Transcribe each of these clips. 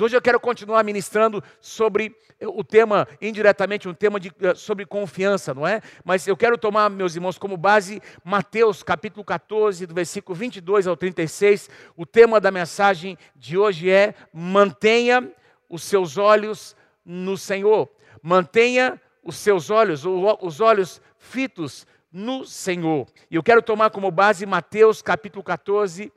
Hoje eu quero continuar ministrando sobre o tema, indiretamente, um tema de, eh, sobre confiança, não é? Mas eu quero tomar, meus irmãos, como base Mateus capítulo 14, do versículo 22 ao 36. O tema da mensagem de hoje é: mantenha os seus olhos no Senhor. Mantenha os seus olhos, os olhos fitos no Senhor. E eu quero tomar como base Mateus capítulo 14,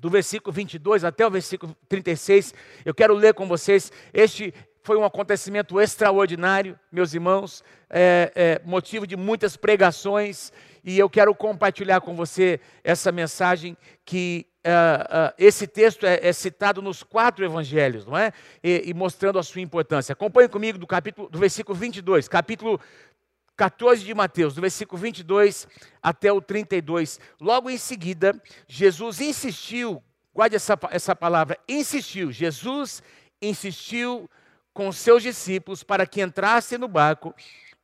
do versículo 22 até o versículo 36. Eu quero ler com vocês. Este foi um acontecimento extraordinário, meus irmãos, é, é, motivo de muitas pregações, e eu quero compartilhar com você essa mensagem que uh, uh, esse texto é, é, citado nos quatro evangelhos, não é? E, e, mostrando a sua importância. Acompanhe comigo do capítulo, do versículo 22, capítulo 14 de Mateus, do versículo 22 até o 32. Logo em seguida, Jesus insistiu, guarde essa, essa palavra, insistiu. Jesus insistiu com seus discípulos para que entrassem no barco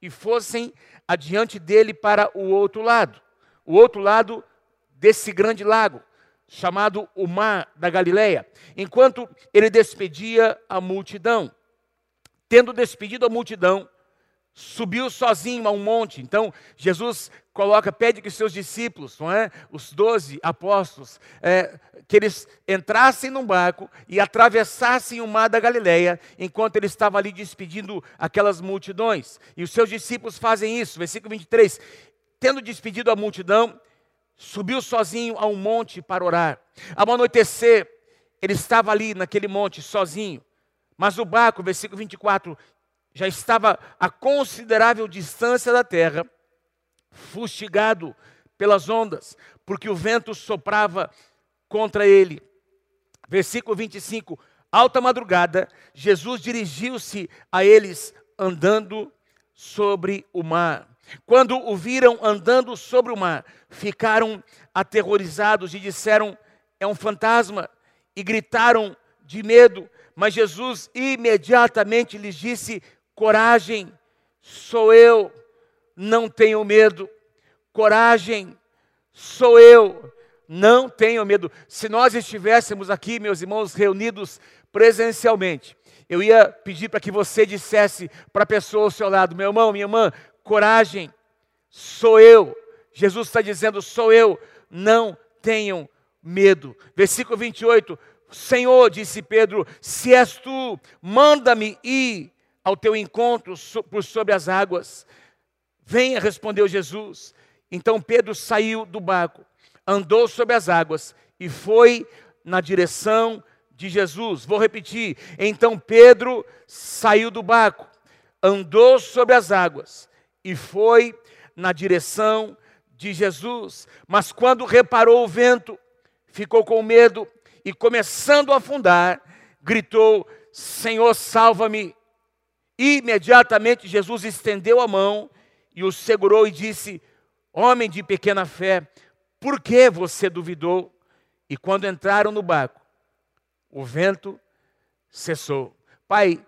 e fossem adiante dele para o outro lado. O outro lado desse grande lago, chamado o Mar da Galileia, enquanto ele despedia a multidão. Tendo despedido a multidão, subiu sozinho a um monte. Então, Jesus coloca, pede que os seus discípulos, não é? Os doze apóstolos, é, que eles entrassem num barco e atravessassem o mar da Galileia, enquanto ele estava ali despedindo aquelas multidões. E os seus discípulos fazem isso. Versículo 23. Tendo despedido a multidão, subiu sozinho a um monte para orar. Ao anoitecer, ele estava ali naquele monte sozinho. Mas o barco, versículo 24, já estava a considerável distância da terra, fustigado pelas ondas, porque o vento soprava contra ele. Versículo 25: Alta madrugada, Jesus dirigiu-se a eles andando sobre o mar. Quando o viram andando sobre o mar, ficaram aterrorizados e disseram: É um fantasma, e gritaram de medo. Mas Jesus imediatamente lhes disse: Coragem, sou eu, não tenho medo. Coragem, sou eu, não tenho medo. Se nós estivéssemos aqui, meus irmãos, reunidos presencialmente, eu ia pedir para que você dissesse para a pessoa ao seu lado: meu irmão, minha irmã, coragem, sou eu. Jesus está dizendo: sou eu, não tenham medo. Versículo 28. Senhor, disse Pedro, se és tu, manda-me ir ao teu encontro por sobre as águas. Venha, respondeu Jesus. Então Pedro saiu do barco, andou sobre as águas e foi na direção de Jesus. Vou repetir. Então Pedro saiu do barco, andou sobre as águas e foi na direção de Jesus. Mas quando reparou o vento, ficou com medo e, começando a afundar, gritou: Senhor, salva-me. Imediatamente Jesus estendeu a mão e o segurou e disse: Homem de pequena fé, por que você duvidou? E quando entraram no barco, o vento cessou. Pai,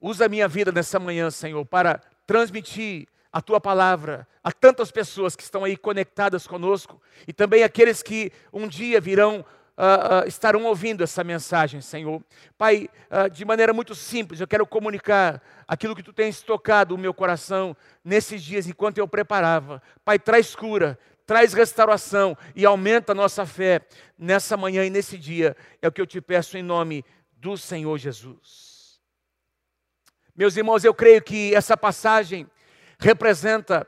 usa a minha vida nessa manhã, Senhor, para transmitir a tua palavra a tantas pessoas que estão aí conectadas conosco e também aqueles que um dia virão uh, uh, estarão ouvindo essa mensagem, Senhor. Pai, uh, de maneira muito simples, eu quero comunicar aquilo que tu tens tocado o meu coração nesses dias enquanto eu preparava. Pai, traz cura, traz restauração e aumenta a nossa fé nessa manhã e nesse dia. É o que eu te peço em nome do Senhor Jesus. Meus irmãos, eu creio que essa passagem representa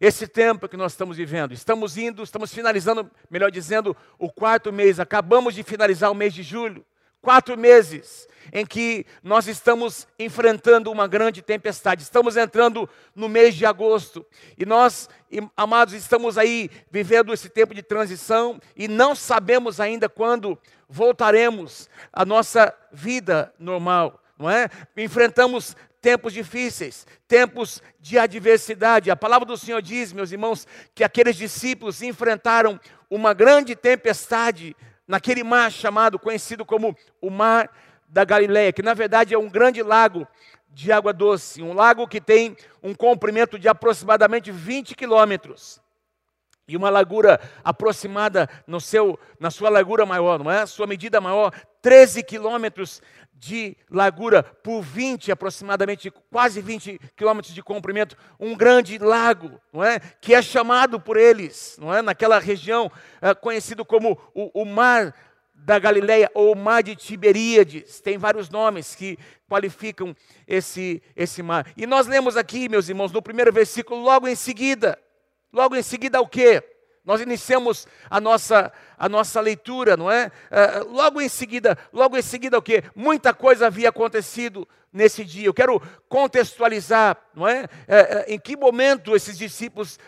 esse tempo que nós estamos vivendo. Estamos indo, estamos finalizando, melhor dizendo, o quarto mês. Acabamos de finalizar o mês de julho. Quatro meses em que nós estamos enfrentando uma grande tempestade. Estamos entrando no mês de agosto. E nós, amados, estamos aí vivendo esse tempo de transição e não sabemos ainda quando voltaremos à nossa vida normal. Não é? Enfrentamos tempos difíceis, tempos de adversidade. A palavra do Senhor diz, meus irmãos, que aqueles discípulos enfrentaram uma grande tempestade naquele mar chamado, conhecido como o Mar da Galileia, que na verdade é um grande lago de água doce, um lago que tem um comprimento de aproximadamente 20 quilômetros. E uma largura aproximada no seu, na sua largura maior, não é? Sua medida maior, 13 quilômetros de largura por 20 aproximadamente, quase 20 quilômetros de comprimento, um grande lago, não é? Que é chamado por eles, não é? Naquela região é, conhecido como o, o Mar da Galileia ou o Mar de Tiberíades. Tem vários nomes que qualificam esse esse mar. E nós lemos aqui, meus irmãos, no primeiro versículo, logo em seguida, logo em seguida o quê? Nós iniciamos a nossa, a nossa leitura, não é? Uh, logo em seguida, logo em seguida o que? Muita coisa havia acontecido nesse dia. Eu quero contextualizar, não é? Uh, uh, em que momento esses discípulos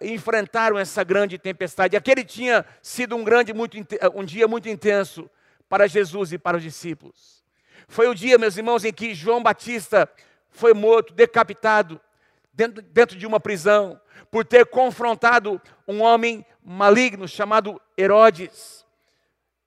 enfrentaram essa grande tempestade? Aquele tinha sido um grande, muito, um dia muito intenso para Jesus e para os discípulos. Foi o dia, meus irmãos, em que João Batista foi morto, decapitado, dentro, dentro de uma prisão por ter confrontado um homem maligno chamado Herodes.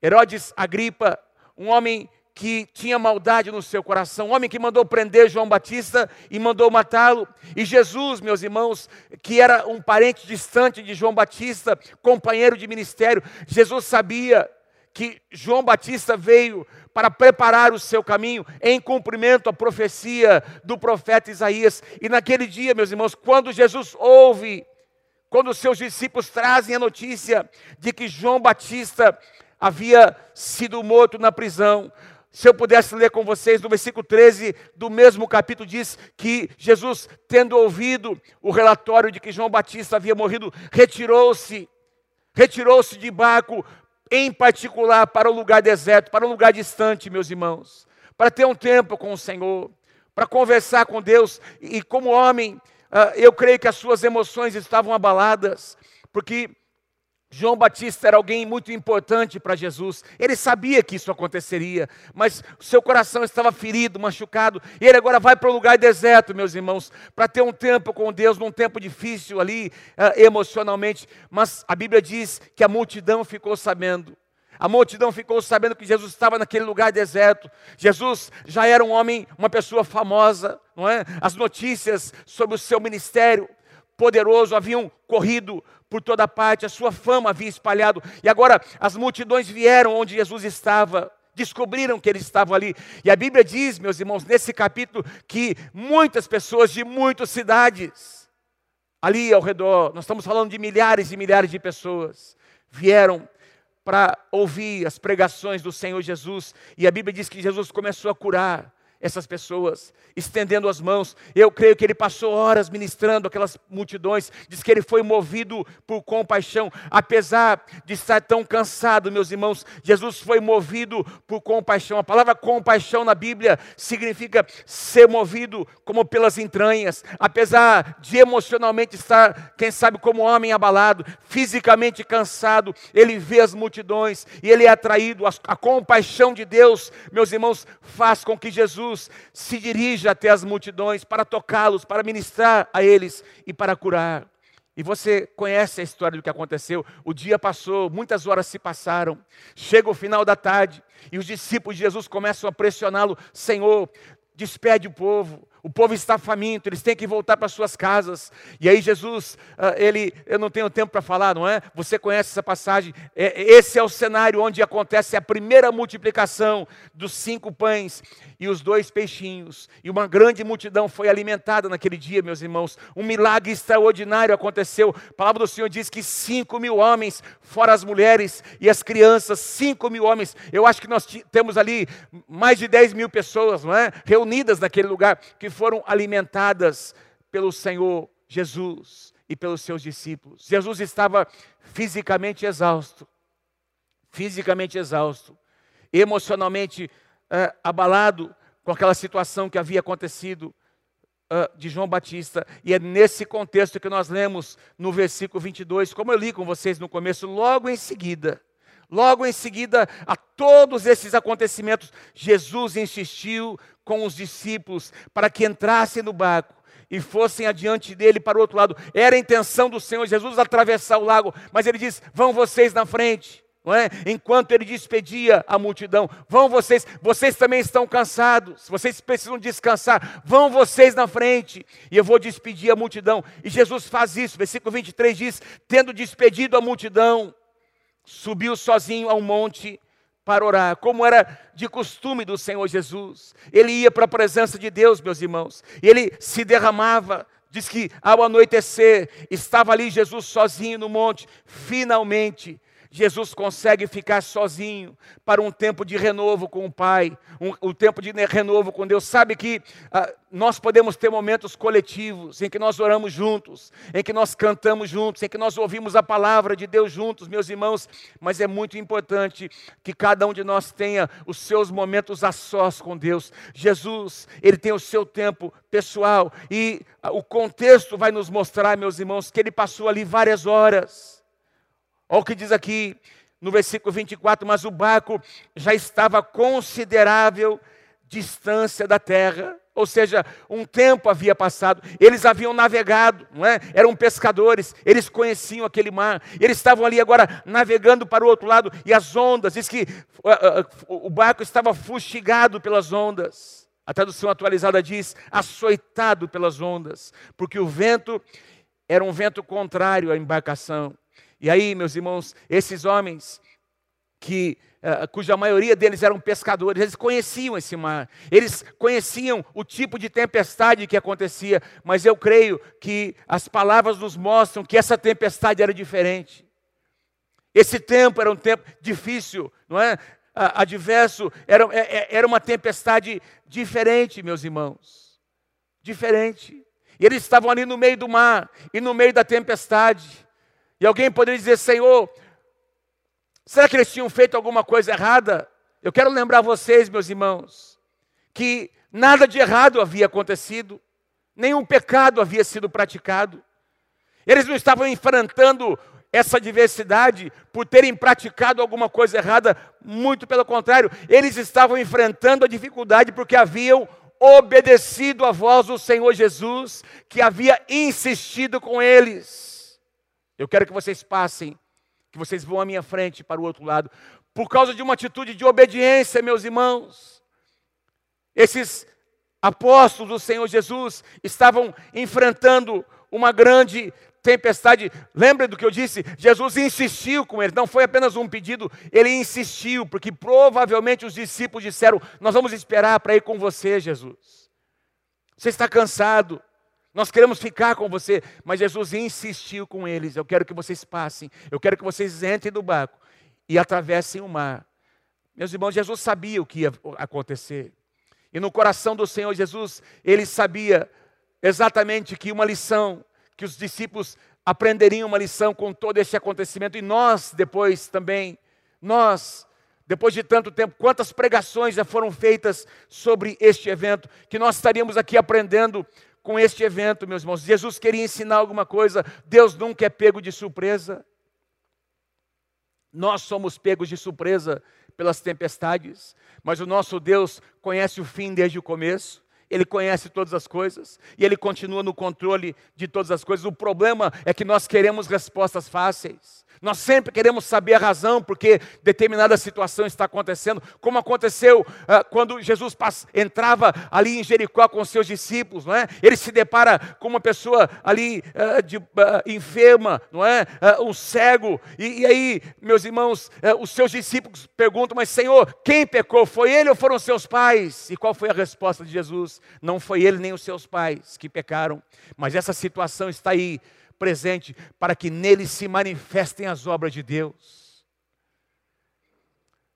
Herodes Agripa, um homem que tinha maldade no seu coração, um homem que mandou prender João Batista e mandou matá-lo. E Jesus, meus irmãos, que era um parente distante de João Batista, companheiro de ministério, Jesus sabia que João Batista veio para preparar o seu caminho em cumprimento à profecia do profeta Isaías. E naquele dia, meus irmãos, quando Jesus ouve, quando os seus discípulos trazem a notícia de que João Batista havia sido morto na prisão, se eu pudesse ler com vocês, no versículo 13 do mesmo capítulo, diz que Jesus, tendo ouvido o relatório de que João Batista havia morrido, retirou-se, retirou-se de barco em particular para o lugar deserto, para um lugar distante, meus irmãos, para ter um tempo com o Senhor, para conversar com Deus. E como homem, ah, eu creio que as suas emoções estavam abaladas, porque João Batista era alguém muito importante para Jesus. Ele sabia que isso aconteceria, mas seu coração estava ferido, machucado. E ele agora vai para um lugar deserto, meus irmãos, para ter um tempo com Deus, num tempo difícil ali, uh, emocionalmente. Mas a Bíblia diz que a multidão ficou sabendo. A multidão ficou sabendo que Jesus estava naquele lugar deserto. Jesus já era um homem, uma pessoa famosa, não é? As notícias sobre o seu ministério poderoso haviam corrido por toda parte, a sua fama havia espalhado, e agora as multidões vieram onde Jesus estava, descobriram que ele estava ali. E a Bíblia diz, meus irmãos, nesse capítulo, que muitas pessoas de muitas cidades, ali ao redor, nós estamos falando de milhares e milhares de pessoas, vieram para ouvir as pregações do Senhor Jesus, e a Bíblia diz que Jesus começou a curar essas pessoas, estendendo as mãos. Eu creio que ele passou horas ministrando aquelas multidões, diz que ele foi movido por compaixão, apesar de estar tão cansado, meus irmãos. Jesus foi movido por compaixão. A palavra compaixão na Bíblia significa ser movido como pelas entranhas, apesar de emocionalmente estar, quem sabe, como homem abalado, fisicamente cansado, ele vê as multidões e ele é atraído. A, compaixão de Deus, meus irmãos, faz com que Jesus Jesus se dirige até as multidões para tocá-los, para ministrar a eles e para curar. E você conhece a história do que aconteceu. O dia passou, muitas horas se passaram. Chega o final da tarde e os discípulos de Jesus começam a pressioná-lo: Senhor, despede o povo, o povo está faminto, eles têm que voltar para suas casas. E aí Jesus, ah, ele, eu não tenho tempo para falar, não é? Você conhece essa passagem? É, esse é o cenário onde acontece a primeira multiplicação dos cinco pães e os dois peixinhos. E uma grande multidão foi alimentada naquele dia, meus irmãos. Um milagre extraordinário aconteceu. A palavra do Senhor diz que cinco mil homens, fora as mulheres e as crianças, cinco mil homens. Eu acho que nós temos ali mais de dez mil pessoas, não é? Reunidas naquele lugar que foram alimentadas pelo Senhor Jesus e pelos seus discípulos. Jesus estava fisicamente exausto, fisicamente exausto, emocionalmente uh, abalado com aquela situação que havia acontecido uh, de João Batista, e é nesse contexto que nós lemos no versículo 22, como eu li com vocês no começo, logo em seguida. Logo em seguida a todos esses acontecimentos, Jesus insistiu com os discípulos para que entrassem no barco e fossem adiante dele para o outro lado. Era a intenção do Senhor Jesus atravessar o lago, mas ele diz: vão vocês na frente, não é? Enquanto ele despedia a multidão, vão vocês, vocês também estão cansados, vocês precisam descansar, vão vocês na frente, e eu vou despedir a multidão. E Jesus faz isso, versículo 23 diz: tendo despedido a multidão, subiu sozinho ao monte para orar, como era de costume do Senhor Jesus. Ele ia para a presença de Deus, meus irmãos, e ele se derramava. Diz que ao anoitecer, estava ali Jesus sozinho no monte, finalmente Jesus consegue ficar sozinho para um tempo de renovo com o Pai, um, um tempo de renovo com Deus. Sabe que ah, nós podemos ter momentos coletivos em que nós oramos juntos, em que nós cantamos juntos, em que nós ouvimos a palavra de Deus juntos, meus irmãos, mas é muito importante que cada um de nós tenha os seus momentos a sós com Deus. Jesus, ele tem o seu tempo pessoal e ah, o contexto vai nos mostrar, meus irmãos, que ele passou ali várias horas Olha o que diz aqui no versículo 24: Mas o barco já estava a considerável distância da terra, ou seja, um tempo havia passado, eles haviam navegado, não é? Eram pescadores, eles conheciam aquele mar, eles estavam ali agora navegando para o outro lado e as ondas, diz que uh, uh, o barco estava fustigado pelas ondas. A tradução atualizada diz açoitado pelas ondas, porque o vento era um vento contrário à embarcação. E aí, meus irmãos, esses homens que uh, cuja maioria deles eram pescadores, eles conheciam esse mar, eles conheciam o tipo de tempestade que acontecia, mas eu creio que as palavras nos mostram que essa tempestade era diferente. Esse tempo era um tempo difícil, não é? Adverso, era, é, é, era uma tempestade diferente, meus irmãos. Diferente. E eles estavam ali no meio do mar e no meio da tempestade. E alguém poderia dizer: Senhor, será que eles tinham feito alguma coisa errada? Eu quero lembrar vocês, meus irmãos, que nada de errado havia acontecido, nenhum pecado havia sido praticado. Eles não estavam enfrentando essa diversidade por terem praticado alguma coisa errada, muito pelo contrário, eles estavam enfrentando a dificuldade porque haviam obedecido à voz do Senhor Jesus, que havia insistido com eles. Eu quero que vocês passem, que vocês vão à minha frente para o outro lado, por causa de uma atitude de obediência, meus irmãos. Esses apóstolos do Senhor Jesus estavam enfrentando uma grande tempestade. Lembra do que eu disse? Jesus insistiu com eles, não foi apenas um pedido, ele insistiu, porque provavelmente os discípulos disseram: Nós vamos esperar para ir com você, Jesus. Você está cansado, nós queremos ficar com você, mas Jesus insistiu com eles. Eu quero que vocês passem, eu quero que vocês entrem do barco e atravessem o mar. Meus irmãos, Jesus sabia o que ia acontecer. E no coração do Senhor Jesus, ele sabia exatamente que uma lição, que os discípulos aprenderiam uma lição com todo esse acontecimento. E nós, depois também, nós, depois de tanto tempo, quantas pregações já foram feitas sobre este evento, que nós estaríamos aqui aprendendo com este evento, meus irmãos. Jesus queria ensinar alguma coisa, Deus nunca é pego de surpresa. Nós somos pegos de surpresa pelas tempestades, mas o nosso Deus conhece o fim desde o começo. Ele conhece todas as coisas e Ele continua no controle de todas as coisas. O problema é que nós queremos respostas fáceis. Nós sempre queremos saber a razão porque determinada situação está acontecendo, como aconteceu uh, quando Jesus entrava ali em Jericó com seus discípulos, não é? Ele se depara com uma pessoa ali uh, de, uh, enferma, não é? um cego, e, e, aí, meus irmãos, os seus discípulos perguntam: Mas Senhor, quem pecou? Foi ele ou foram seus pais? E qual foi a resposta de Jesus? Não foi ele nem os seus pais que pecaram, mas essa situação está aí presente para que nele se manifestem as obras de Deus.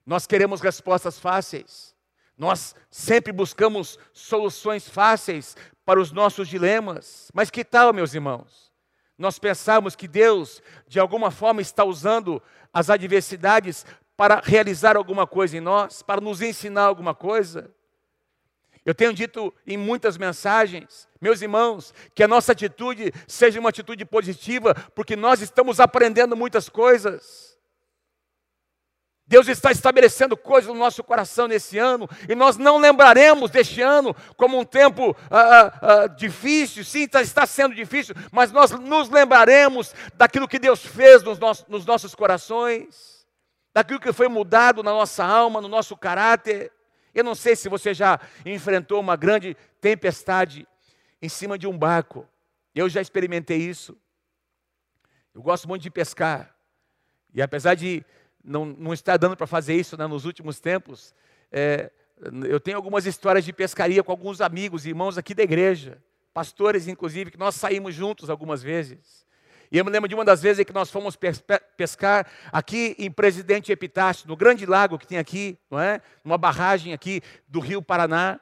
Nós queremos respostas fáceis. Nós sempre buscamos soluções fáceis para os nossos dilemas. Mas que tal, meus irmãos? Nós pensamos que Deus, de alguma forma, está usando as adversidades para realizar alguma coisa em nós, para nos ensinar alguma coisa. Eu tenho dito em muitas mensagens, meus irmãos, que a nossa atitude seja uma atitude positiva, porque nós estamos aprendendo muitas coisas. Deus está estabelecendo coisas no nosso coração nesse ano, e nós não lembraremos deste ano como um tempo ah, ah, ah, difícil, sim, está, está, sendo difícil, mas nós nos lembraremos daquilo que Deus fez nos, nos nossos corações. daquilo que foi mudado na nossa alma, no nosso caráter. Eu não sei se você já enfrentou uma grande tempestade em cima de um barco. Eu já experimentei isso. Eu gosto muito de pescar. E apesar de não, não estar dando para fazer isso né, nos últimos tempos, é, eu tenho algumas histórias de pescaria com alguns amigos, irmãos aqui da igreja, pastores inclusive, que nós saímos juntos algumas vezes. E eu me lembro de uma das vezes que nós fomos pescar aqui em Presidente Epitácio, no grande lago que tem aqui, não é? Uma barragem aqui do Rio Paraná.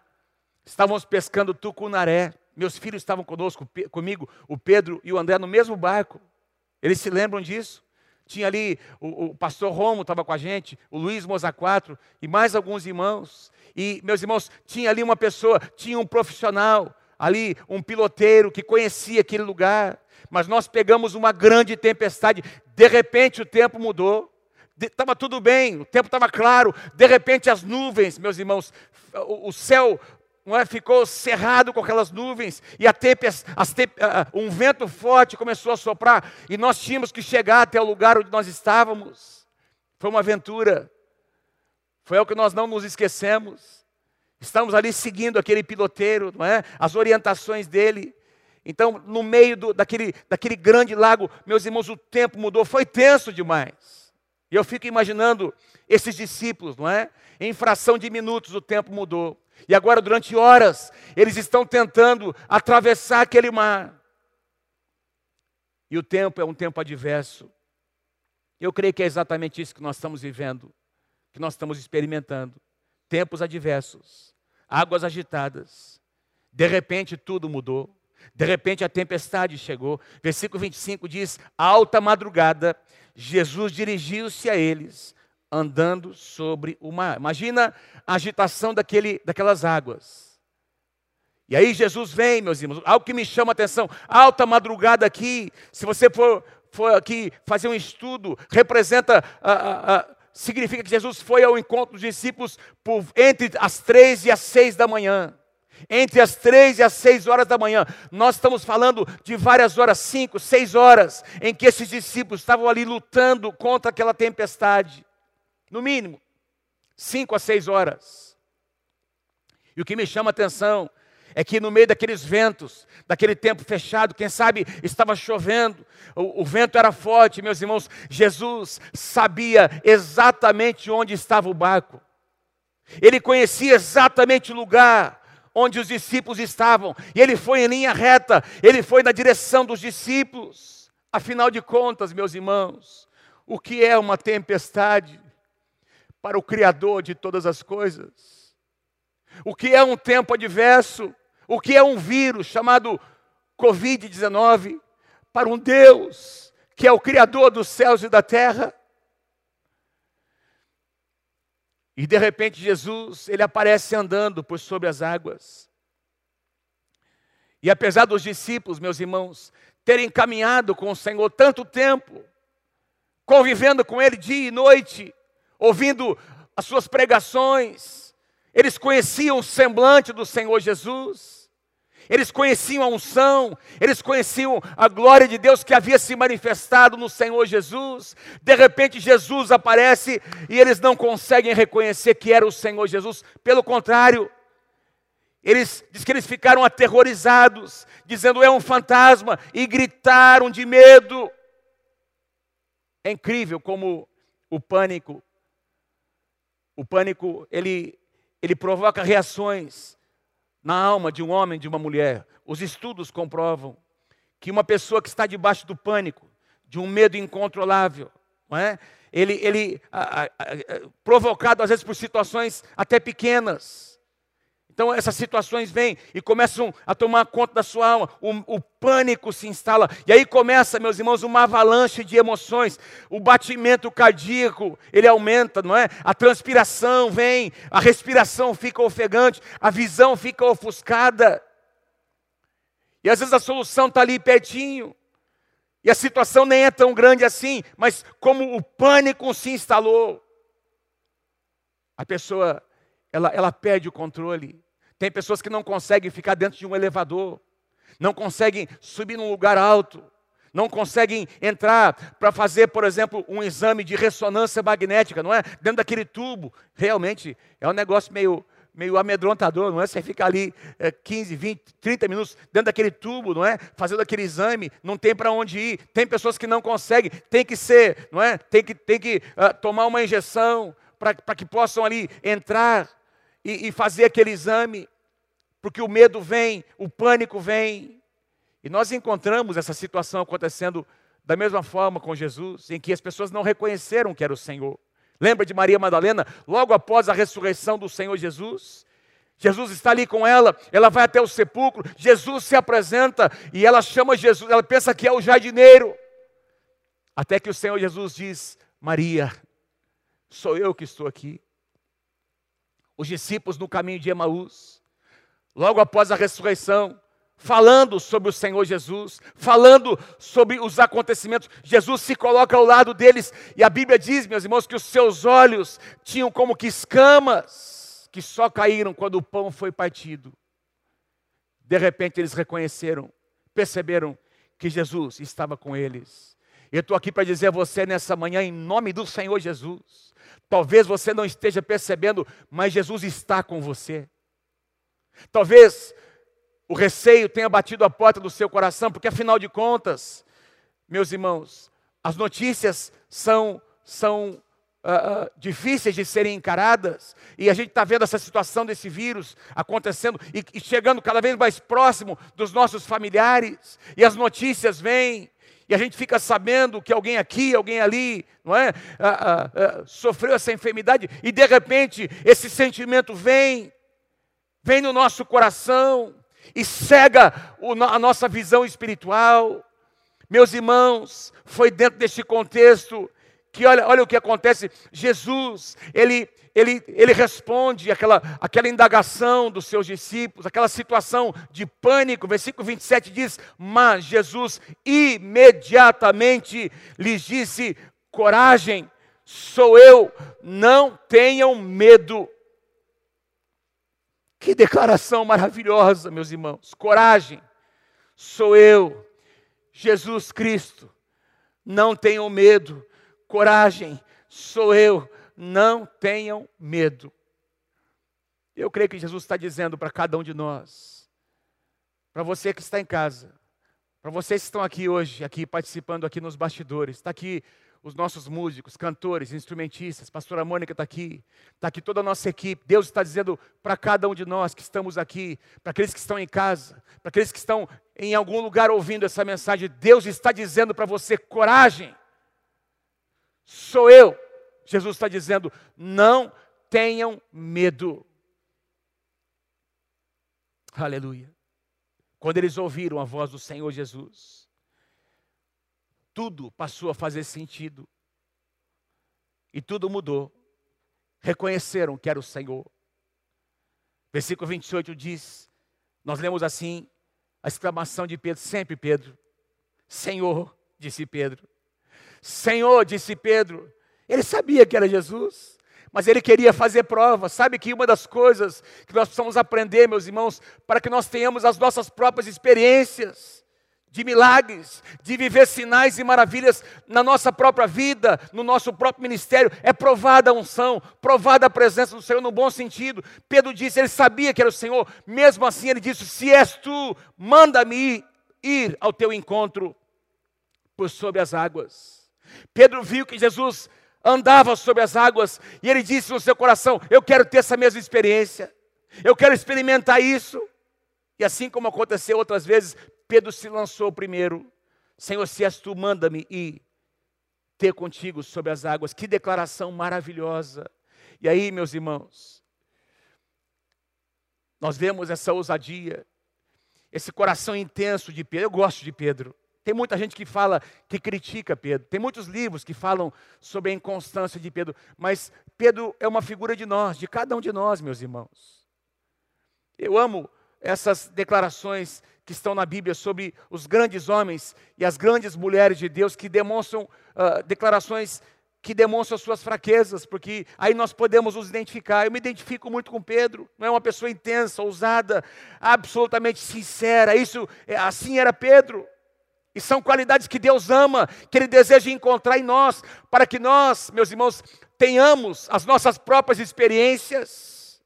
Estávamos pescando tucunaré. Meus filhos estavam conosco, comigo, o Pedro e o André no mesmo barco. Eles se lembram disso? Tinha ali o, o pastor Romo estava com a gente, o Luiz Moza 4 e mais alguns irmãos. E meus irmãos, tinha ali uma pessoa, tinha um profissional, ali um piloteiro que conhecia aquele lugar. Mas nós pegamos uma grande tempestade, de repente o tempo mudou. Estava tudo bem, o tempo estava claro, de repente as nuvens, meus irmãos, o, o céu não é, ficou cerrado com aquelas nuvens, e a tempest, temp, um vento forte começou a soprar, e nós tínhamos que chegar até o lugar onde nós estávamos. Foi uma aventura, foi algo que nós não nos esquecemos. Estamos ali seguindo aquele piloteiro, não é? as orientações dele. Então, no meio do, daquele, daquele grande lago, meus irmãos, o tempo mudou, foi tenso demais. E eu fico imaginando esses discípulos, não é? Em fração de minutos o tempo mudou. E agora, durante horas, eles estão tentando atravessar aquele mar. E o tempo é um tempo adverso. Eu creio que é exatamente isso que nós estamos vivendo, que nós estamos experimentando. Tempos adversos, águas agitadas. De repente tudo mudou. De repente a tempestade chegou. Versículo 25 diz: Alta madrugada, Jesus dirigiu-se a eles andando sobre o mar. Imagina a agitação daquele, daquelas águas. E aí Jesus vem, meus irmãos, algo que me chama a atenção, alta madrugada aqui, se você for, for aqui fazer um estudo, representa, significa que Jesus foi ao encontro dos discípulos por, entre as três e as seis da manhã. Entre as três e as seis horas da manhã, nós estamos falando de várias horas, cinco, seis horas, em que esses discípulos estavam ali lutando contra aquela tempestade. No mínimo, cinco a seis horas. E o que me chama a atenção é que no meio daqueles ventos, daquele tempo fechado, quem sabe estava chovendo, o, o, vento era forte, meus irmãos, Jesus sabia exatamente onde estava o barco, ele conhecia exatamente o lugar onde os discípulos estavam, e ele foi em linha reta, ele foi na direção dos discípulos. Afinal de contas, meus irmãos, o que é uma tempestade? para o Criador de todas as coisas. O que é um tempo adverso? O que é um vírus chamado Covid-19 para um Deus que é o Criador dos céus e da terra? E de repente Jesus, ele aparece andando por sobre as águas. E apesar dos discípulos, meus irmãos, terem caminhado com o Senhor tanto tempo, convivendo com Ele dia e noite, ouvindo as suas pregações, eles conheciam o semblante do Senhor Jesus, eles conheciam a unção, eles conheciam a glória de Deus que havia se manifestado no Senhor Jesus. De repente, Jesus aparece e eles não conseguem reconhecer que era o Senhor Jesus, pelo contrário, eles diz que eles ficaram aterrorizados, dizendo é um fantasma, e gritaram de medo. É incrível como o pânico o pânico, ele, ele provoca reações na alma de um homem, de uma mulher. Os estudos comprovam que uma pessoa que está debaixo do pânico, de um medo incontrolável, não é? ele, ele a, a, a, provocado às vezes por situações até pequenas, então essas situações vêm e começam a tomar conta da sua alma, o, o, pânico se instala, e aí começa, meus irmãos, uma avalanche de emoções, o batimento cardíaco, ele aumenta, não é? A transpiração vem, a respiração fica ofegante, a visão fica ofuscada, e às vezes a solução está ali pertinho, e a situação nem é tão grande assim, mas como o pânico se instalou, a pessoa, ela, ela perde o controle, tem pessoas que não conseguem ficar dentro de um elevador, não conseguem subir num lugar alto, não conseguem entrar para fazer, por exemplo, um exame de ressonância magnética, não é? Dentro daquele tubo. Realmente é um negócio meio, meio amedrontador, não é? Você fica ali é, 15, 20, 30 minutos dentro daquele tubo, não é? Fazendo aquele exame, não tem para onde ir. Tem pessoas que não conseguem, tem que ser, não é? Tem que, tem que uh, tomar uma injeção para que possam ali entrar e, e fazer aquele exame, porque o medo vem, o pânico vem. E nós encontramos essa situação acontecendo da mesma forma com Jesus, em que as pessoas não reconheceram que era o Senhor. Lembra de Maria Madalena? Logo após a ressurreição do Senhor Jesus, Jesus está ali com ela, ela vai até o sepulcro, Jesus se apresenta e ela chama Jesus, ela pensa que é o jardineiro. Até que o Senhor Jesus diz: Maria, sou eu que estou aqui os discípulos no caminho de Emaús, logo após a ressurreição, falando sobre o Senhor Jesus, falando sobre os acontecimentos. Jesus se coloca ao lado deles e a Bíblia diz, meus irmãos, que os seus olhos tinham como que escamas que só caíram quando o pão foi partido. De repente eles reconheceram, perceberam que Jesus estava com eles. Eu estou aqui para dizer a você nessa manhã, em nome do Senhor Jesus, Talvez você não esteja percebendo, mas Jesus está com você. Talvez o receio tenha batido a porta do seu coração, porque afinal de contas, meus irmãos, as notícias são, são uh, difíceis de serem encaradas, e a gente está vendo essa situação desse vírus acontecendo e, e chegando cada vez mais próximo dos nossos familiares, e as notícias vêm, e a gente fica sabendo que alguém aqui, alguém ali, não é? Ah, sofreu essa enfermidade e de repente esse sentimento vem, vem no nosso coração e cega a nossa visão espiritual. Meus irmãos, foi dentro deste contexto que olha, olha o que acontece. Jesus, ele, ele, ele responde aquela, aquela indagação dos seus discípulos, aquela situação de pânico. Versículo 27 diz: Mas Jesus imediatamente lhes disse: Coragem, sou eu, não tenham medo. Que declaração maravilhosa, meus irmãos. Coragem, sou eu, Jesus Cristo, não tenham medo. Coragem, sou eu, não tenham medo. Eu creio que Jesus está dizendo para cada um de nós, para você que está em casa, para vocês que estão aqui hoje, aqui participando aqui nos bastidores, está aqui os nossos músicos, cantores, instrumentistas, pastora Mônica está aqui, está aqui toda a nossa equipe. Deus está dizendo para cada um de nós que estamos aqui, para aqueles que estão em casa, para aqueles que estão em algum lugar ouvindo essa mensagem, Deus está dizendo para você: coragem, sou eu. Jesus está dizendo: não tenham medo. Aleluia. Quando eles ouviram a voz do Senhor Jesus, tudo passou a fazer sentido. E tudo mudou. Reconheceram que era o Senhor. Versículo 28 diz: Nós lemos assim a exclamação de Pedro, sempre Pedro. Senhor, disse Pedro, Senhor, disse Pedro, ele sabia que era Jesus, mas ele queria fazer prova. Sabe que uma das coisas que nós precisamos aprender, meus irmãos, para que nós tenhamos as nossas próprias experiências de milagres, de viver sinais e maravilhas na nossa própria vida, no nosso próprio ministério, é provada a unção, provada a presença do Senhor no bom sentido. Pedro disse, ele sabia que era o Senhor, mesmo assim ele disse: Se és tu, manda-me ir ao teu encontro por sobre as águas. Pedro viu que Jesus andava sobre as águas e ele disse no seu coração: Eu quero ter essa mesma experiência, eu quero experimentar isso. E assim como aconteceu outras vezes, Pedro se lançou primeiro: Senhor, se és tu, manda-me ir ter contigo sobre as águas. Que declaração maravilhosa. E aí, meus irmãos, nós vemos essa ousadia, esse coração intenso de Pedro. Eu gosto de Pedro. Tem muita gente que fala, que critica Pedro. Tem muitos livros que falam sobre a inconstância de Pedro. Mas Pedro é uma figura de nós, de cada um de nós, meus irmãos. Eu amo essas declarações que estão na Bíblia sobre os grandes homens e as grandes mulheres de Deus que demonstram uh, declarações que demonstram suas fraquezas, porque aí nós podemos nos identificar. Eu me identifico muito com Pedro, não é uma pessoa intensa, ousada, absolutamente sincera. Isso, é, assim era Pedro. E são qualidades que Deus ama, que Ele deseja encontrar em nós, para que nós, meus irmãos, tenhamos as nossas próprias experiências.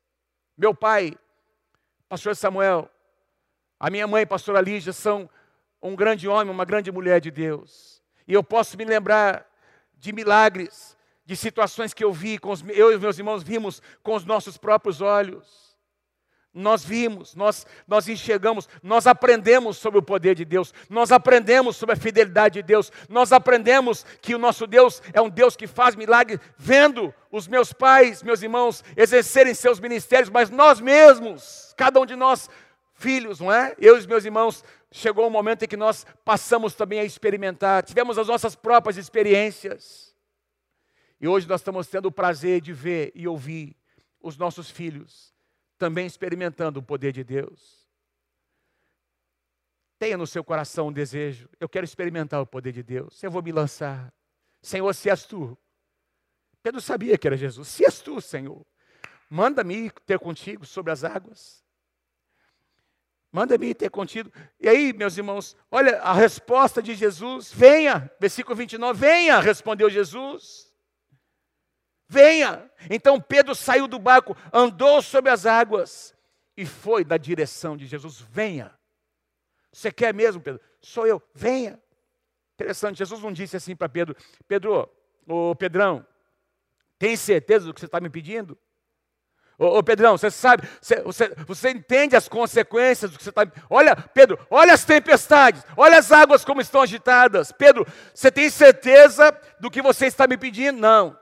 Meu pai, pastor Samuel, a minha mãe, pastora Lígia, são um grande homem, uma grande mulher de Deus. E eu posso me lembrar de milagres, de situações que eu vi, os, eu e meus irmãos vimos com os nossos próprios olhos. Nós vimos, nós, nós enxergamos, nós aprendemos sobre o poder de Deus, nós aprendemos sobre a fidelidade de Deus, nós aprendemos que o nosso Deus é um Deus que faz milagres, vendo os meus pais, meus irmãos, exercerem seus ministérios, mas nós mesmos, cada um de nós, filhos, não é? Eu e os meus irmãos, chegou um momento em que nós passamos também a experimentar, tivemos as nossas próprias experiências. E hoje nós estamos tendo o prazer de ver e ouvir os nossos filhos também experimentando o poder de Deus. Tenha no seu coração um desejo, eu quero experimentar o poder de Deus, eu vou me lançar. Senhor, se és tu. Pedro sabia que era Jesus, se és tu, Senhor, manda-me ter contigo sobre as águas. Manda-me ter contigo. E aí, meus irmãos, olha a resposta de Jesus: venha, versículo 29, venha, respondeu Jesus. Venha! Então Pedro saiu do barco, andou sobre as águas e foi na direção de Jesus. Venha! Você quer mesmo, Pedro? Sou eu. Venha! Interessante, Jesus não disse assim para Pedro: Pedro, ô Pedrão, tem certeza do que você está me pedindo? Ô, ô, Pedrão, você sabe, você, você, você, entende as consequências do que você está. Olha, Pedro, olha as tempestades, olha as águas como estão agitadas. Pedro, você tem certeza do que você está me pedindo? Não.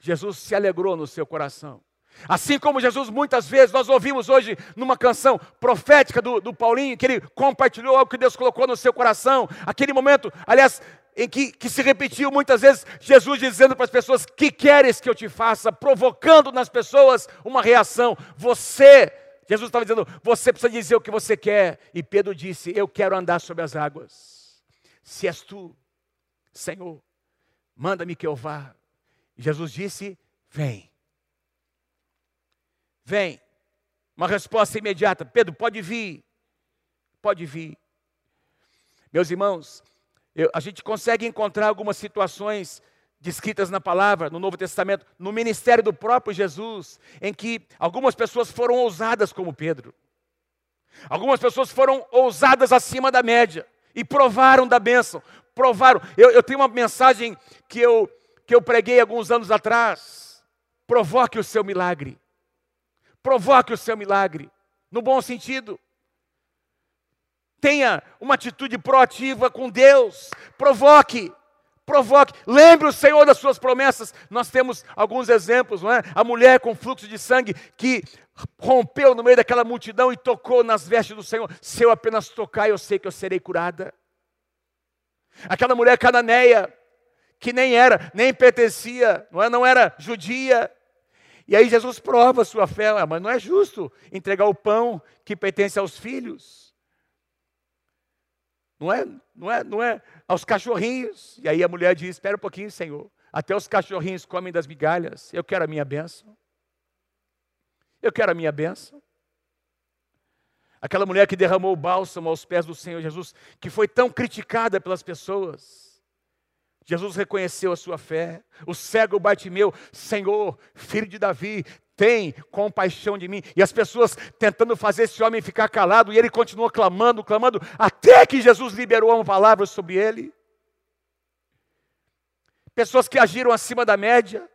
Jesus se alegrou no seu coração. Assim como Jesus, muitas vezes, nós ouvimos hoje numa canção profética do, do Paulinho, que ele compartilhou algo que Deus colocou no seu coração, aquele momento, aliás, em que, que se repetiu muitas vezes, Jesus dizendo para as pessoas: Que queres que eu te faça? Provocando nas pessoas uma reação. Você, Jesus estava dizendo, você precisa dizer o que você quer. E Pedro disse: Eu quero andar sobre as águas. Se és tu, Senhor, manda-me que eu vá. Jesus disse: Vem. Vem. Uma resposta imediata: Pedro, pode vir. Pode vir. Meus irmãos, eu, a gente consegue encontrar algumas situações descritas na palavra, no Novo Testamento, no ministério do próprio Jesus, em que algumas pessoas foram ousadas como Pedro. Algumas pessoas foram ousadas acima da média e provaram da bênção. Provaram. Eu, eu tenho uma mensagem que eu que eu preguei alguns anos atrás. Provoque o seu milagre. Provoque o seu milagre. No bom sentido. Tenha uma atitude proativa com Deus. Provoque. Provoque. Lembre o Senhor das suas promessas. Nós temos alguns exemplos, não é? A mulher com fluxo de sangue que rompeu no meio daquela multidão e tocou nas vestes do Senhor. Se eu apenas tocar, eu sei que eu serei curada. Aquela mulher cananeia que nem era, nem pertencia, não, é, não era judia. E aí Jesus prova a sua fé, mas não é justo entregar o pão que pertence aos filhos. Não é, não é, não é aos cachorrinhos. E aí a mulher diz: Espera um pouquinho, Senhor. Até os cachorrinhos comem das migalhas. Eu quero a minha bênção. Eu quero a minha bênção. Aquela mulher que derramou o bálsamo aos pés do Senhor Jesus, que foi tão criticada pelas pessoas. Jesus reconheceu a sua fé. O cego Bartimeu, Senhor, filho de Davi, tem compaixão de mim. E as pessoas tentando fazer esse homem ficar calado, e ele continua clamando, clamando, até que Jesus liberou uma palavra sobre ele. Pessoas que agiram acima da média,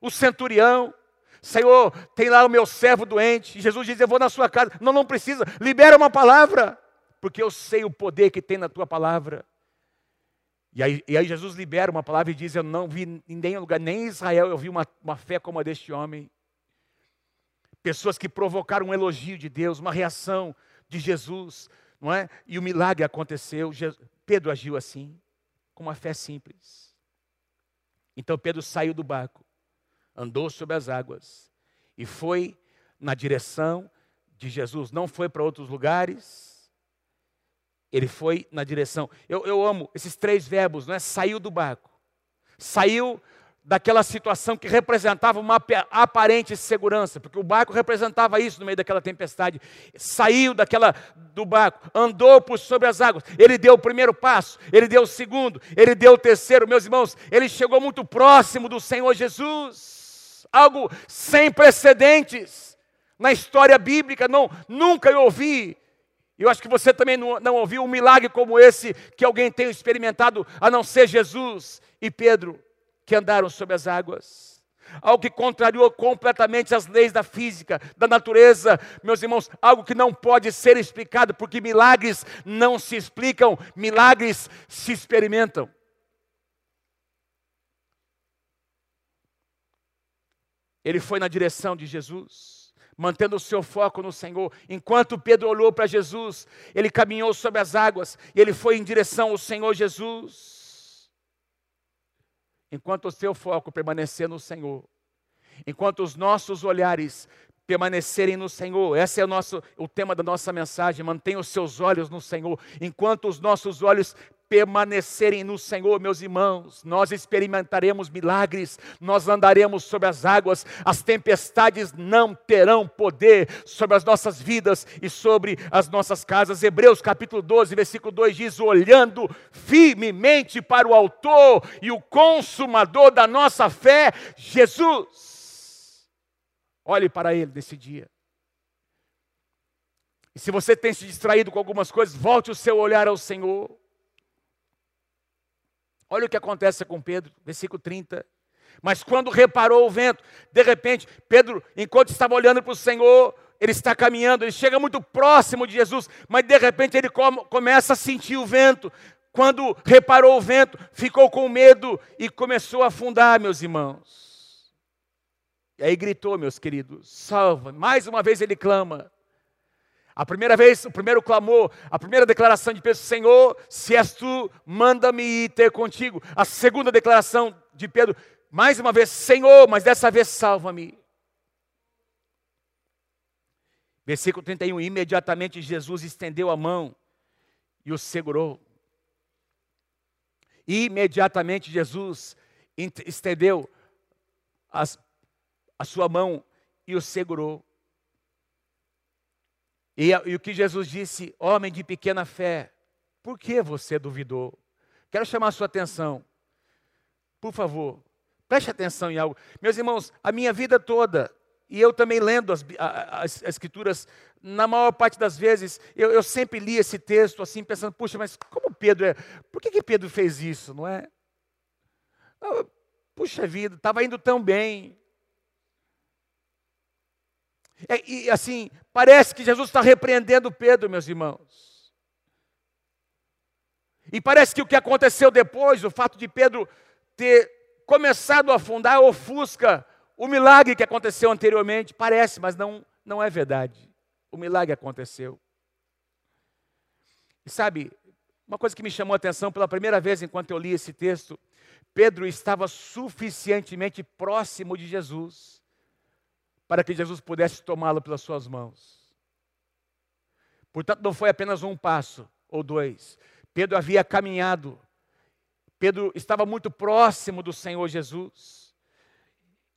o centurião, Senhor, tem lá o meu servo doente. Jesus diz: Eu vou na sua casa. Não, não precisa, libera uma palavra, porque eu sei o poder que tem na tua palavra. E aí, e aí, Jesus libera uma palavra e diz: Eu não vi em nenhum lugar, nem em Israel, eu vi uma, uma fé como a deste homem. Pessoas que provocaram um elogio de Deus, uma reação de Jesus, não é? E o milagre aconteceu. Pedro agiu assim, com uma fé simples. Então Pedro saiu do barco, andou sobre as águas e foi na direção de Jesus. Não foi para outros lugares, ele foi na direção. Eu, eu amo esses três verbos, não é? Saiu do barco, saiu daquela situação que representava uma aparente segurança, porque o barco representava isso no meio daquela tempestade. Saiu daquela do barco, andou por sobre as águas. Ele deu o primeiro passo, ele deu o segundo, ele deu o terceiro, meus irmãos, ele chegou muito próximo do Senhor Jesus. Algo sem precedentes na história bíblica, não, nunca eu ouvi. Eu acho que você também não, não ouviu um milagre como esse que alguém tenha experimentado, a não ser Jesus e Pedro que andaram sobre as águas. Algo que contrariou completamente as leis da física, da natureza, meus irmãos, algo que não pode ser explicado, porque milagres não se explicam, milagres se experimentam. Ele foi na direção de Jesus, mantendo o seu foco no Senhor. Enquanto Pedro olhou para Jesus, ele caminhou sobre as águas e ele foi em direção ao Senhor Jesus. Enquanto o seu foco permanecer no Senhor, enquanto os nossos olhares permanecerem no Senhor. Esse é o, nosso, o tema da nossa mensagem. Mantenha os seus olhos no Senhor. Enquanto os nossos olhos permanecerem no Senhor, meus irmãos, nós experimentaremos milagres, nós andaremos sobre as águas, as tempestades não terão poder sobre as nossas vidas e sobre as nossas casas. Hebreus capítulo 12, versículo 2 diz: olhando firmemente para o Autor e o Consumador da nossa fé, Jesus. Olhe para Ele nesse dia. E se você tem se distraído com algumas coisas, volte o seu olhar ao Senhor. Olha o que acontece com Pedro, versículo 30. Mas quando reparou o vento, de repente, Pedro, enquanto estava olhando para o Senhor, ele está caminhando, ele chega muito próximo de Jesus, mas de repente ele começa a sentir o vento. Quando reparou o vento, ficou com medo e começou a afundar, meus irmãos. E aí gritou, meus queridos: salva. Mais uma vez ele clama. A primeira vez, o primeiro clamor, a primeira declaração de Pedro, Senhor, se és tu, manda-me ir ter contigo. A segunda declaração de Pedro, mais uma vez, Senhor, mas dessa vez salva-me. Versículo 31, imediatamente Jesus estendeu a mão e o segurou. Imediatamente Jesus estendeu as, a sua mão e o segurou. E, e o que Jesus disse, homem de pequena fé, por que você duvidou? Quero chamar a sua atenção. Por favor, preste atenção em algo. Meus irmãos, a minha vida toda, e eu também lendo as, as, as escrituras, na maior parte das vezes, eu, eu, sempre li esse texto assim, pensando, puxa, mas como Pedro é? Por que, que Pedro fez isso, não é? Ah, puxa vida, estava indo tão bem. É, e assim, parece que Jesus está repreendendo Pedro, meus irmãos. E parece que o que aconteceu depois, o fato de Pedro ter começado a afundar, ofusca o milagre que aconteceu anteriormente. Parece, mas não, não é verdade. O milagre aconteceu. E sabe, uma coisa que me chamou a atenção pela primeira vez enquanto eu li esse texto, Pedro estava suficientemente próximo de Jesus para que Jesus pudesse tomá-lo pelas suas mãos. Portanto, não foi apenas um passo ou dois. Pedro havia caminhado. Pedro estava muito próximo do Senhor Jesus.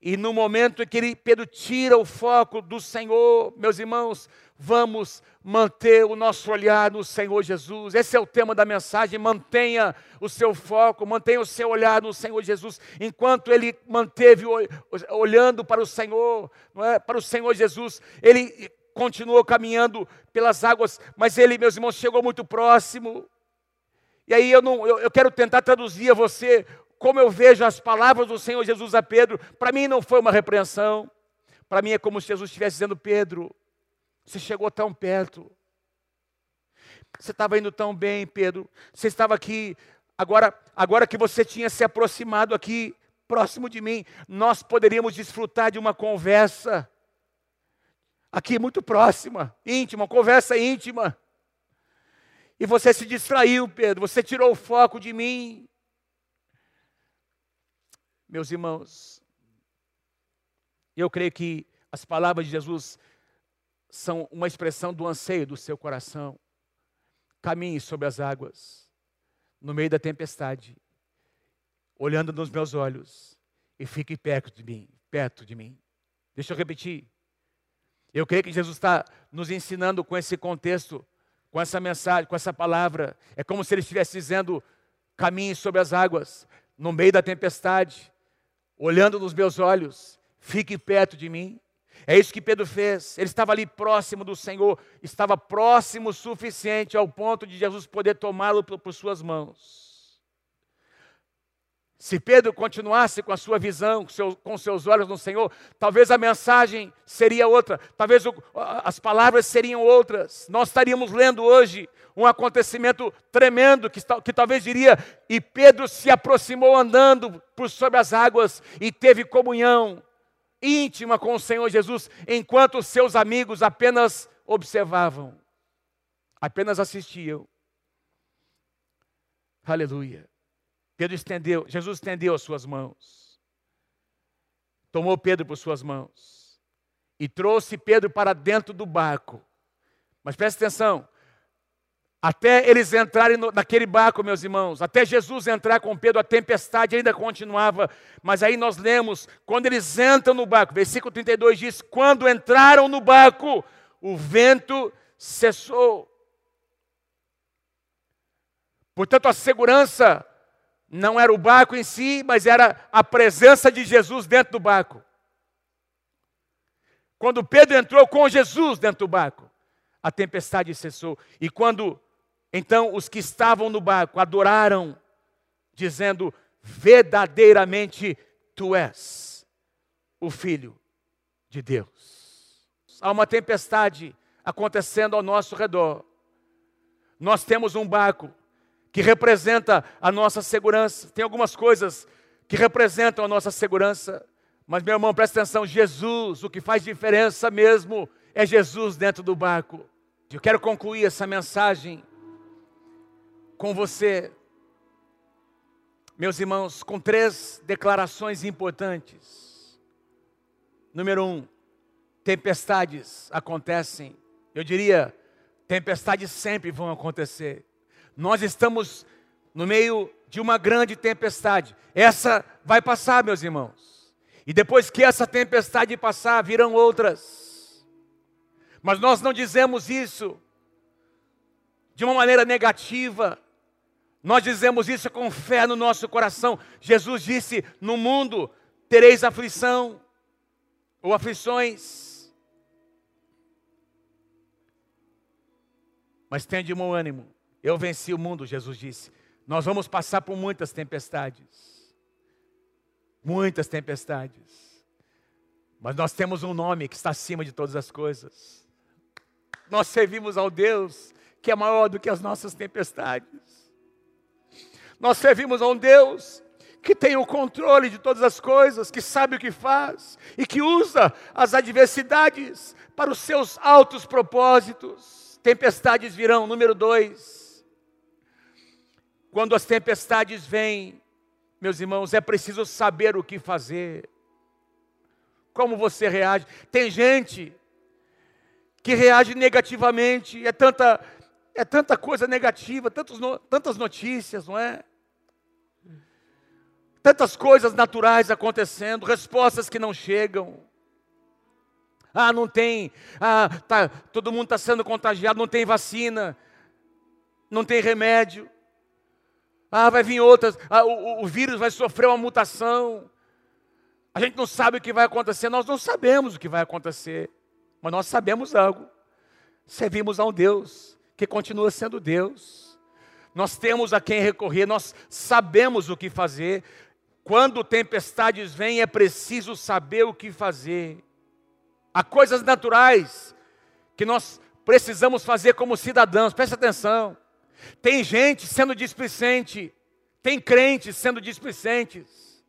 E no momento em que ele, Pedro tira o foco do Senhor, meus irmãos, vamos manter o nosso olhar no Senhor Jesus. Esse é o tema da mensagem. Mantenha o seu foco, mantenha o seu olhar no Senhor Jesus. Enquanto ele manteve olhando para o Senhor, é? para o Senhor Jesus, ele continuou caminhando pelas águas, mas ele, meus irmãos, chegou muito próximo. E aí eu, não, eu, eu quero tentar traduzir a você como eu vejo as palavras do Senhor Jesus a Pedro, para mim não foi uma repreensão. Para mim é como se Jesus estivesse dizendo: Pedro, você chegou tão perto. Você estava indo tão bem, Pedro. Você estava aqui. Agora, agora que você tinha se aproximado aqui, próximo de mim, nós poderíamos desfrutar de uma conversa aqui muito próxima, íntima, conversa íntima. E você se distraiu, Pedro. Você tirou o foco de mim. Meus irmãos, eu creio que as palavras de Jesus são uma expressão do anseio do seu coração. Caminhe sobre as águas, no meio da tempestade, olhando nos meus olhos e fique perto de mim, perto de mim. Deixa eu repetir. Eu creio que Jesus está nos ensinando com esse contexto, com essa mensagem, com essa palavra. É como se ele estivesse dizendo: caminhe sobre as águas, no meio da tempestade, olhando nos meus olhos, fique perto de mim. É isso que Pedro fez. Ele estava ali próximo do Senhor, estava próximo o suficiente ao ponto de Jesus poder tomá-lo por suas mãos. Se Pedro continuasse com a sua visão, com, com seus olhos no Senhor, talvez a mensagem seria outra, talvez o, as palavras seriam outras. Nós estaríamos lendo hoje um acontecimento tremendo que, que talvez diria: e Pedro se aproximou andando por sobre as águas e teve comunhão íntima com o Senhor Jesus, enquanto seus amigos apenas observavam, apenas assistiam. Aleluia. Pedro estendeu, Jesus estendeu as suas mãos, tomou Pedro por suas mãos e trouxe Pedro para dentro do barco. Mas preste atenção, até eles entrarem no, naquele barco, meus irmãos, até Jesus entrar com Pedro, a tempestade ainda continuava. Mas aí nós lemos, quando eles entram no barco, versículo 32 diz: Quando entraram no barco, o vento cessou. Portanto, a segurança não era o barco em si, mas era a presença de Jesus dentro do barco. Quando Pedro entrou com Jesus dentro do barco, a tempestade cessou. E quando então os que estavam no barco adoraram, dizendo: verdadeiramente tu és o Filho de Deus. Há uma tempestade acontecendo ao nosso redor. Nós temos um barco que representa a nossa segurança. Tem algumas coisas que representam a nossa segurança. Mas, meu irmão, presta atenção: Jesus, o que faz diferença mesmo é Jesus dentro do barco. Eu quero concluir essa mensagem com você, meus irmãos, com três declarações importantes. Número um, tempestades acontecem. Eu diria, tempestades sempre vão acontecer. Nós estamos no meio de uma grande tempestade. Essa vai passar, meus irmãos. E depois que essa tempestade passar, virão outras. Mas nós não dizemos isso de uma maneira negativa. Nós dizemos isso com fé no nosso coração. Jesus disse: No mundo tereis aflição ou aflições. Mas tenha de bom ânimo. Eu venci o mundo, Jesus disse. Nós vamos passar por muitas tempestades. Muitas tempestades. Mas nós temos um nome que está acima de todas as coisas. Nós servimos ao Deus que é maior do que as nossas tempestades. Nós servimos a um Deus que tem o controle de todas as coisas, que sabe o que faz e que usa as adversidades para os seus altos propósitos. Tempestades virão, número dois. Quando as tempestades vêm, meus irmãos, é preciso saber o que fazer. Como você reage? Tem gente que reage negativamente, é tanta, é tanta coisa negativa, tantos, tantas notícias, não é? Tantas coisas naturais acontecendo, respostas que não chegam. Ah, não tem, ah, tá, todo mundo está sendo contagiado, não tem vacina, não tem remédio. Ah, vai vir outras, ah, o, o vírus vai sofrer uma mutação. A gente não sabe o que vai acontecer, nós não sabemos o que vai acontecer, mas nós sabemos algo. Servimos a um Deus que continua sendo Deus. Nós temos a quem recorrer, nós sabemos o que fazer. Quando tempestades vêm, é preciso saber o que fazer. Há coisas naturais que nós precisamos fazer como cidadãos, preste atenção. Tem gente sendo displicente, tem crentes sendo displicentes,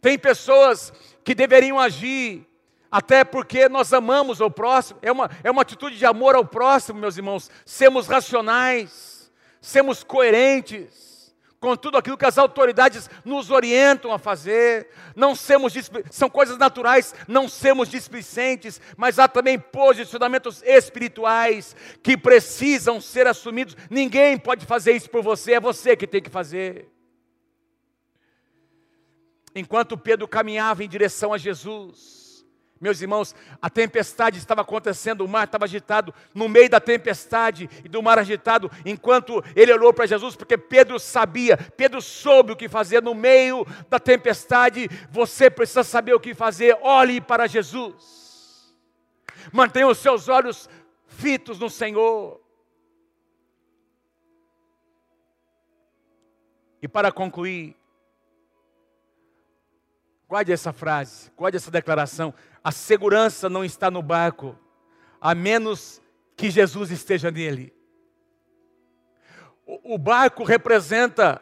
tem pessoas que deveriam agir, até porque nós amamos o próximo, é uma, é uma atitude de amor ao próximo, meus irmãos, sermos racionais, sermos coerentes, com tudo aquilo que as autoridades nos orientam a fazer. Não sermos são coisas naturais, não sermos displicentes, mas há também posicionamentos espirituais que precisam ser assumidos. Ninguém pode fazer isso por você, é você que tem que fazer. enquanto Pedro caminhava em direção a Jesus, meus irmãos, a tempestade estava acontecendo, o mar estava agitado, no meio da tempestade e do mar agitado, enquanto ele olhou para Jesus, porque Pedro sabia, Pedro soube o que fazer no meio da tempestade. Você precisa saber o que fazer, olhe para Jesus, mantenha os seus olhos fitos no Senhor. E para concluir, guarde essa frase, guarde essa declaração. A segurança não está no barco, a menos que Jesus esteja nele. O, barco representa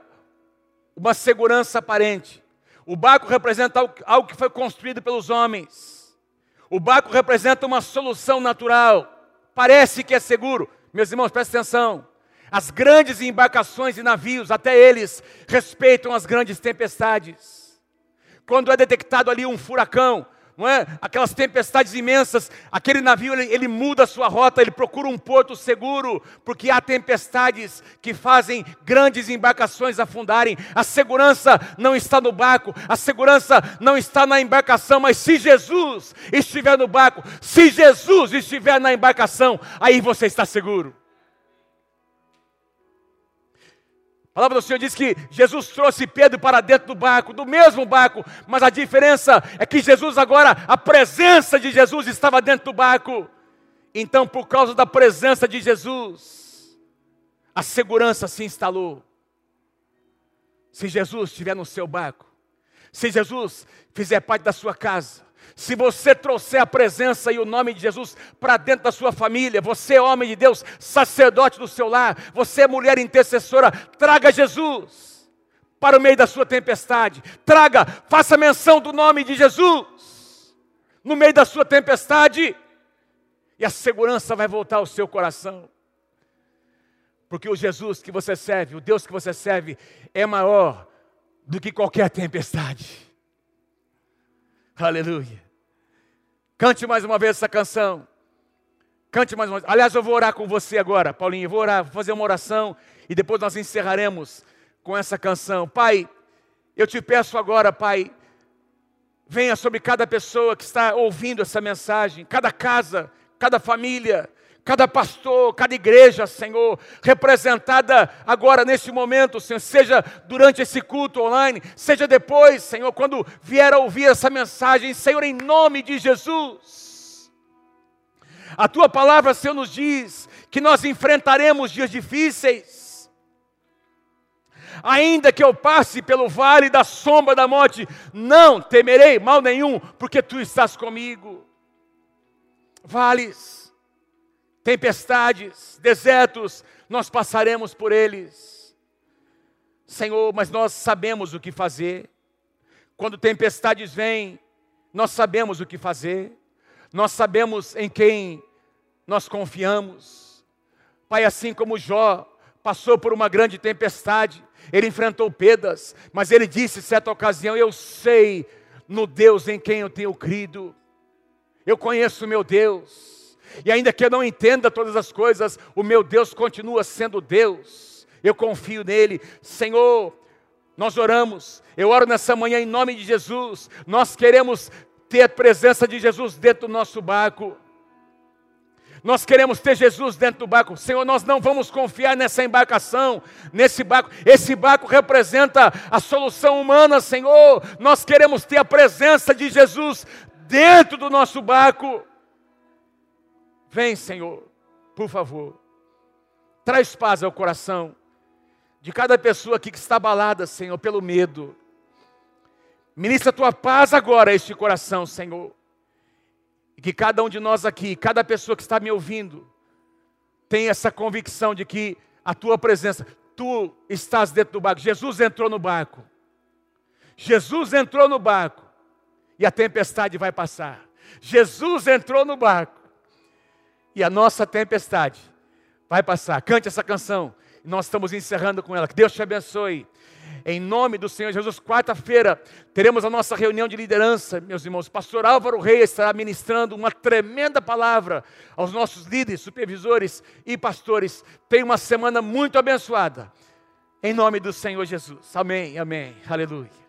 uma segurança aparente. O barco representa algo que foi construído pelos homens. O barco representa uma solução natural. Parece que é seguro. Meus irmãos, prestem atenção. As grandes embarcações e navios, até eles, respeitam as grandes tempestades. Quando é detectado ali um furacão, não é? Aquelas tempestades imensas, aquele navio ele, ele, muda a sua rota, ele procura um porto seguro, porque há tempestades que fazem grandes embarcações afundarem. A segurança não está no barco, a segurança não está na embarcação, mas se Jesus estiver no barco, se Jesus estiver na embarcação, aí você está seguro. A palavra do Senhor diz que Jesus trouxe Pedro para dentro do barco, do mesmo barco, mas a diferença é que Jesus agora, a presença de Jesus estava dentro do barco. Então, por causa da presença de Jesus, a segurança se instalou. Se Jesus estiver no seu barco, se Jesus fizer parte da sua casa, se você trouxer a presença e o nome de Jesus para dentro da sua família, você homem de Deus, sacerdote do seu lar, você mulher intercessora, traga Jesus para o meio da sua tempestade. Traga, faça menção do nome de Jesus no meio da sua tempestade, e a segurança vai voltar ao seu coração. Porque o Jesus que você serve, o Deus que você serve, é maior do que qualquer tempestade. Aleluia. Cante mais uma vez essa canção. Cante mais uma vez. Aliás, eu vou orar com você agora, Paulinho. Eu vou orar, vou fazer uma oração e depois nós encerraremos com essa canção. Pai, eu te peço agora, Pai, venha sobre cada pessoa que está ouvindo essa mensagem, cada casa, cada família, cada pastor, cada igreja, Senhor, representada agora neste momento, Senhor, seja durante esse culto online, seja depois, Senhor, quando vier a ouvir essa mensagem, Senhor, em nome de Jesus. A tua palavra, Senhor, nos diz que nós enfrentaremos dias difíceis. Ainda que eu passe pelo vale da sombra da morte, não temerei mal nenhum, porque tu estás comigo. Vales, tempestades, desertos, nós passaremos por eles. Senhor, mas nós sabemos o que fazer. Quando tempestades vêm, nós sabemos o que fazer. Nós sabemos em quem nós confiamos. Pai, assim como Jó passou por uma grande tempestade, ele enfrentou pedas, mas ele disse certa ocasião: Eu sei no Deus em quem eu tenho crido. Eu conheço meu Deus. E ainda que eu não entenda todas as coisas, o meu Deus continua sendo Deus. Eu confio nele. Senhor, nós oramos. Eu oro nessa manhã em nome de Jesus. Nós queremos ter a presença de Jesus dentro do nosso barco. Nós queremos ter Jesus dentro do barco. Senhor, nós não vamos confiar nessa embarcação, nesse barco. Esse barco representa a solução humana, Senhor. Nós queremos ter a presença de Jesus dentro do nosso barco. Vem, Senhor, por favor. Traz paz ao coração de cada pessoa aqui que está abalada, Senhor, pelo medo. Ministra a tua paz agora a este coração, Senhor. E que cada um de nós aqui, cada pessoa que está me ouvindo, tenha essa convicção de que a tua presença, tu estás dentro do barco. Jesus entrou no barco. Jesus entrou no barco e a tempestade vai passar. Jesus entrou no barco e a nossa tempestade vai passar. Cante essa canção. Nós estamos encerrando com ela. Que Deus te abençoe. Em nome do Senhor Jesus, quarta-feira teremos a nossa reunião de liderança, meus irmãos. Pastor Álvaro Reis estará ministrando uma tremenda palavra aos nossos líderes, supervisores e pastores. Tenha uma semana muito abençoada. Em nome do Senhor Jesus. Amém, amém. Aleluia.